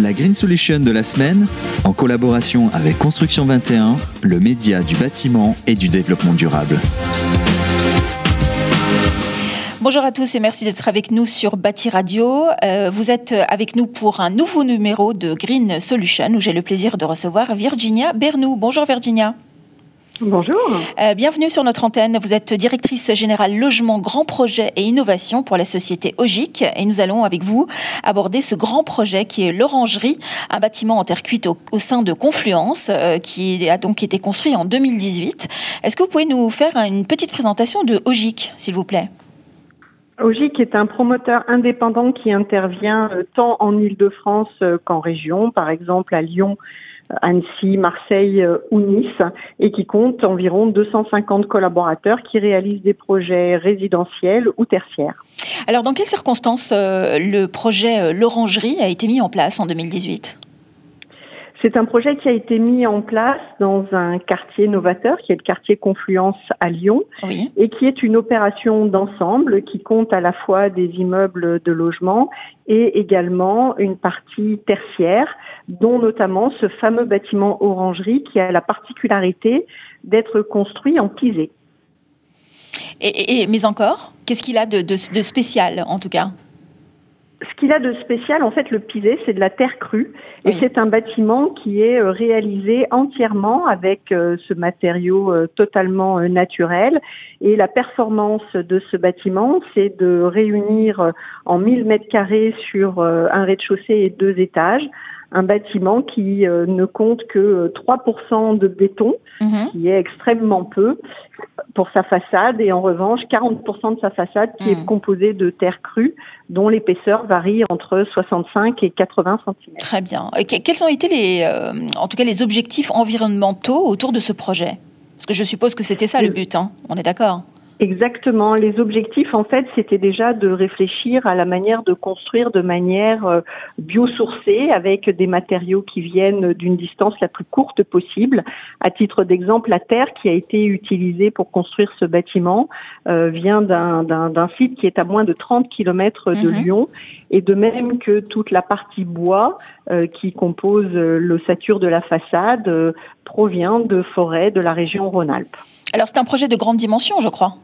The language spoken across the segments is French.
La Green Solution de la semaine, en collaboration avec Construction 21, le média du bâtiment et du développement durable. Bonjour à tous et merci d'être avec nous sur Bâti Radio. Euh, vous êtes avec nous pour un nouveau numéro de Green Solution où j'ai le plaisir de recevoir Virginia Bernou. Bonjour Virginia. Bonjour. Euh, bienvenue sur notre antenne. Vous êtes directrice générale logement, grand projet et innovation pour la société Ogic. Et nous allons avec vous aborder ce grand projet qui est l'Orangerie, un bâtiment en terre cuite au, sein de Confluence euh, qui a donc été construit en 2018. Est-ce que vous pouvez nous faire une petite présentation de Ogic, s'il vous plaît? Ogic est un promoteur indépendant qui intervient euh, tant en Ile-de-France qu'en région, par exemple à Lyon Annecy, Marseille euh, ou Nice, et qui compte environ 250 collaborateurs qui réalisent des projets résidentiels ou tertiaires. Alors, dans quelles circonstances euh, le projet euh, L'Orangerie a été mis en place en 2018 c'est un projet qui a été mis en place dans un quartier novateur, qui est le quartier Confluence à Lyon, et qui est une opération d'ensemble qui compte à la fois des immeubles de logement et également une partie tertiaire, dont notamment ce fameux bâtiment orangerie qui a la particularité d'être construit en pisé. Et, mais encore, qu'est-ce qu'il a de, de spécial en tout cas? Ce qu'il a de spécial, en fait, le pisé, c'est de la terre crue. Et c'est un bâtiment qui est euh, réalisé entièrement avec euh, ce matériau euh, totalement naturel. Et la performance de ce bâtiment, c'est de réunir en 1000 mètres carrés sur un rez-de-chaussée et deux étages un bâtiment qui ne compte que 3% de béton, mhm. qui est extrêmement peu pour sa façade, et en revanche 40% de sa façade qui est mhm. composée de terre crue, dont l'épaisseur varie entre 65 et 80 cm. Très bien. quels ont été les, euh, en tout cas les objectifs environnementaux autour de ce projet? Parce que je suppose que c'était ça le but, hein on est d'accord? Exactement. Les objectifs, en fait, c'était déjà de réfléchir à la manière de construire de manière euh, biosourcée avec des matériaux qui viennent d'une distance la plus courte possible. À titre d'exemple, la terre qui a été utilisée pour construire ce bâtiment euh, vient d'un site qui est à moins de 30 km de mhm. Lyon et de même que toute la partie bois euh, qui compose l'ossature de la façade provient de forêts de la région Rhône-Alpes. Alors c'est un projet de grande dimension, je crois.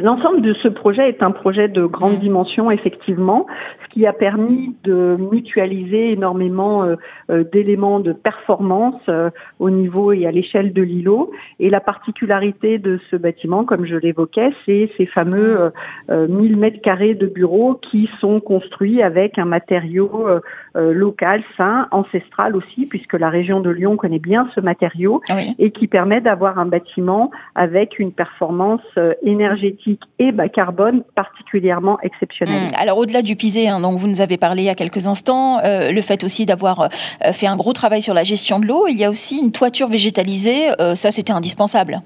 L'ensemble de ce projet est un projet de grande dimension, effectivement, ce qui a permis de mutualiser énormément euh, euh, d'éléments de performance euh, au niveau et à l'échelle de l'îlot. Et la particularité de ce bâtiment, comme je l'évoquais, c'est ces fameux 1000 mètres carrés de bureaux qui sont construits avec un matériau local, sain, ancestral aussi, puisque la région de Lyon connaît bien ce matériau et qui permet d'avoir un bâtiment avec une performance énergétique et bas carbone particulièrement exceptionnel. Mmh. Alors au-delà du pisé, hein, dont vous nous avez parlé il y a quelques instants, euh, le fait aussi d'avoir euh, fait un gros travail sur la gestion de l'eau, il y a aussi une toiture végétalisée, euh, ça c'était indispensable.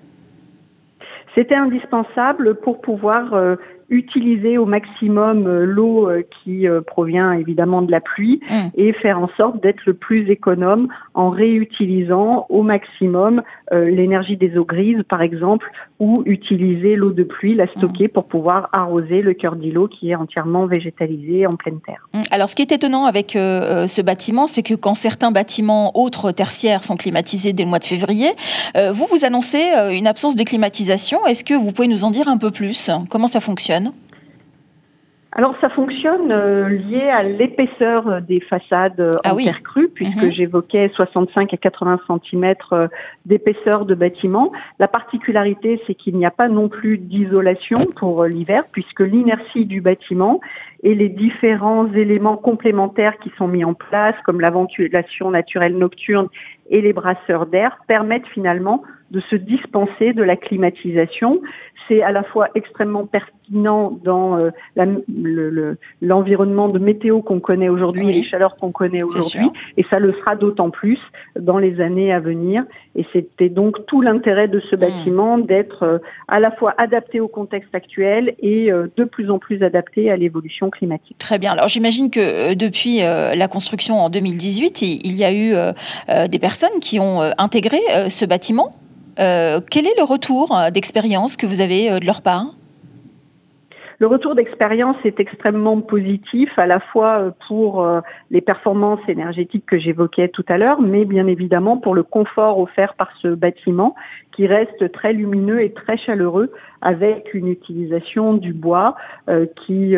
C'était indispensable pour pouvoir utiliser au maximum euh, l'eau euh, qui euh, provient évidemment de la pluie mm. et faire en sorte d'être le plus économe en réutilisant au maximum l'énergie des eaux grises par exemple ou utiliser l'eau de pluie, la stocker mm. pour pouvoir arroser le cœur d'îlot qui est entièrement végétalisé en pleine terre. Mm. Alors ce qui est étonnant avec ce bâtiment, c'est que quand certains bâtiments autres tertiaires sont climatisés dès le mois de février, vous vous annoncez une absence de climatisation. Est-ce que vous pouvez nous en dire un peu plus? Comment ça fonctionne? Alors ça fonctionne euh, lié à l'épaisseur des façades euh, en ah terre crue, puisque mhm. j'évoquais 65 à 80 cm euh, d'épaisseur de bâtiment. La particularité, c'est qu'il n'y a pas non plus d'isolation pour l'hiver, puisque l'inertie du bâtiment et les différents éléments complémentaires qui sont mis en place, comme la ventilation naturelle nocturne et les brasseurs d'air, permettent finalement de se dispenser de la climatisation. C'est à la fois extrêmement pertinent dans euh, l'environnement de météo qu'on connaît aujourd'hui et les chaleurs qu'on connaît aujourd'hui, et ça le sera d'autant plus dans les années à venir. Et c'était donc tout l'intérêt de ce hmm. bâtiment d'être euh, à la fois adapté au contexte actuel et euh, de plus en plus adapté à l'évolution climatique. Très bien. Alors j'imagine que depuis la construction en 2018, il y a eu des personnes qui ont intégré ce bâtiment? Euh, quel est le retour euh, d'expérience que vous avez euh, de leur part? Le retour d'expérience est extrêmement positif, à la fois pour les performances énergétiques que j'évoquais tout à l'heure, mais bien évidemment pour le confort offert par ce bâtiment qui reste très lumineux et très chaleureux avec une utilisation du bois qui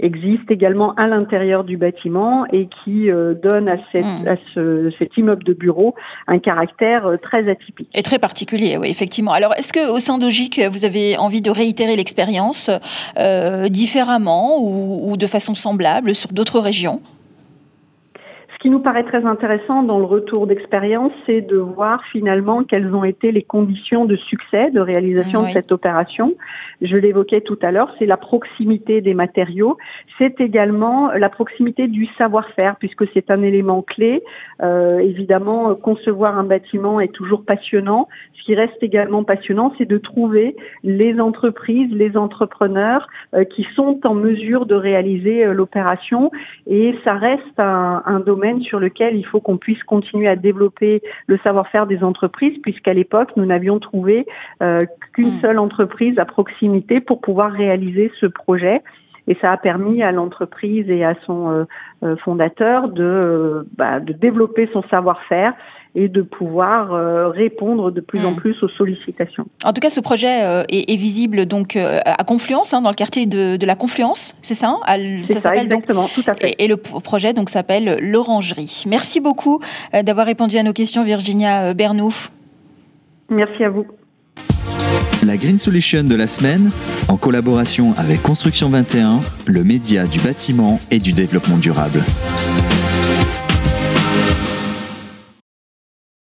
existe également à l'intérieur du bâtiment et qui euh, donne à, cette, hmm. à ce, cet immeuble de bureau un caractère euh, très atypique. Et très particulier, oui, effectivement. Alors, est-ce que au sein d'Ogic, vous avez envie de réitérer l'expérience euh, différemment ou, ou de façon semblable sur d'autres régions? Qui nous paraît très intéressant dans le retour d'expérience, c'est de voir finalement quelles ont été les conditions de succès de réalisation de cette opération. Je l'évoquais tout à l'heure, c'est la proximité des matériaux, c'est également la proximité du savoir-faire, puisque c'est un élément clé. Euh, évidemment, concevoir un bâtiment est toujours passionnant. Ce qui reste également passionnant, c'est de trouver les entreprises, les entrepreneurs euh, qui sont en mesure de réaliser euh, l'opération. Et ça reste un, un domaine sur lequel il faut qu'on puisse continuer à développer le savoir-faire des entreprises, puisqu'à l'époque, nous n'avions trouvé euh, qu'une hmm. seule entreprise à proximité pour pouvoir réaliser ce projet. Et ça a permis à l'entreprise et à son euh, euh, fondateur de, bah, de développer son savoir-faire et de pouvoir euh, répondre de plus en hmm. plus aux sollicitations. En tout cas, ce projet euh, est, visible donc euh, à Confluence, hein, dans le quartier de, de la Confluence, c'est ça hein Ça, ça exactement, tout à fait. Et, le projet donc s'appelle l'Orangerie. Merci beaucoup d'avoir répondu à nos questions, Virginia Bernouf. Merci à vous. La Green Solution de la semaine, en collaboration avec Construction 21, le média du bâtiment et du développement durable.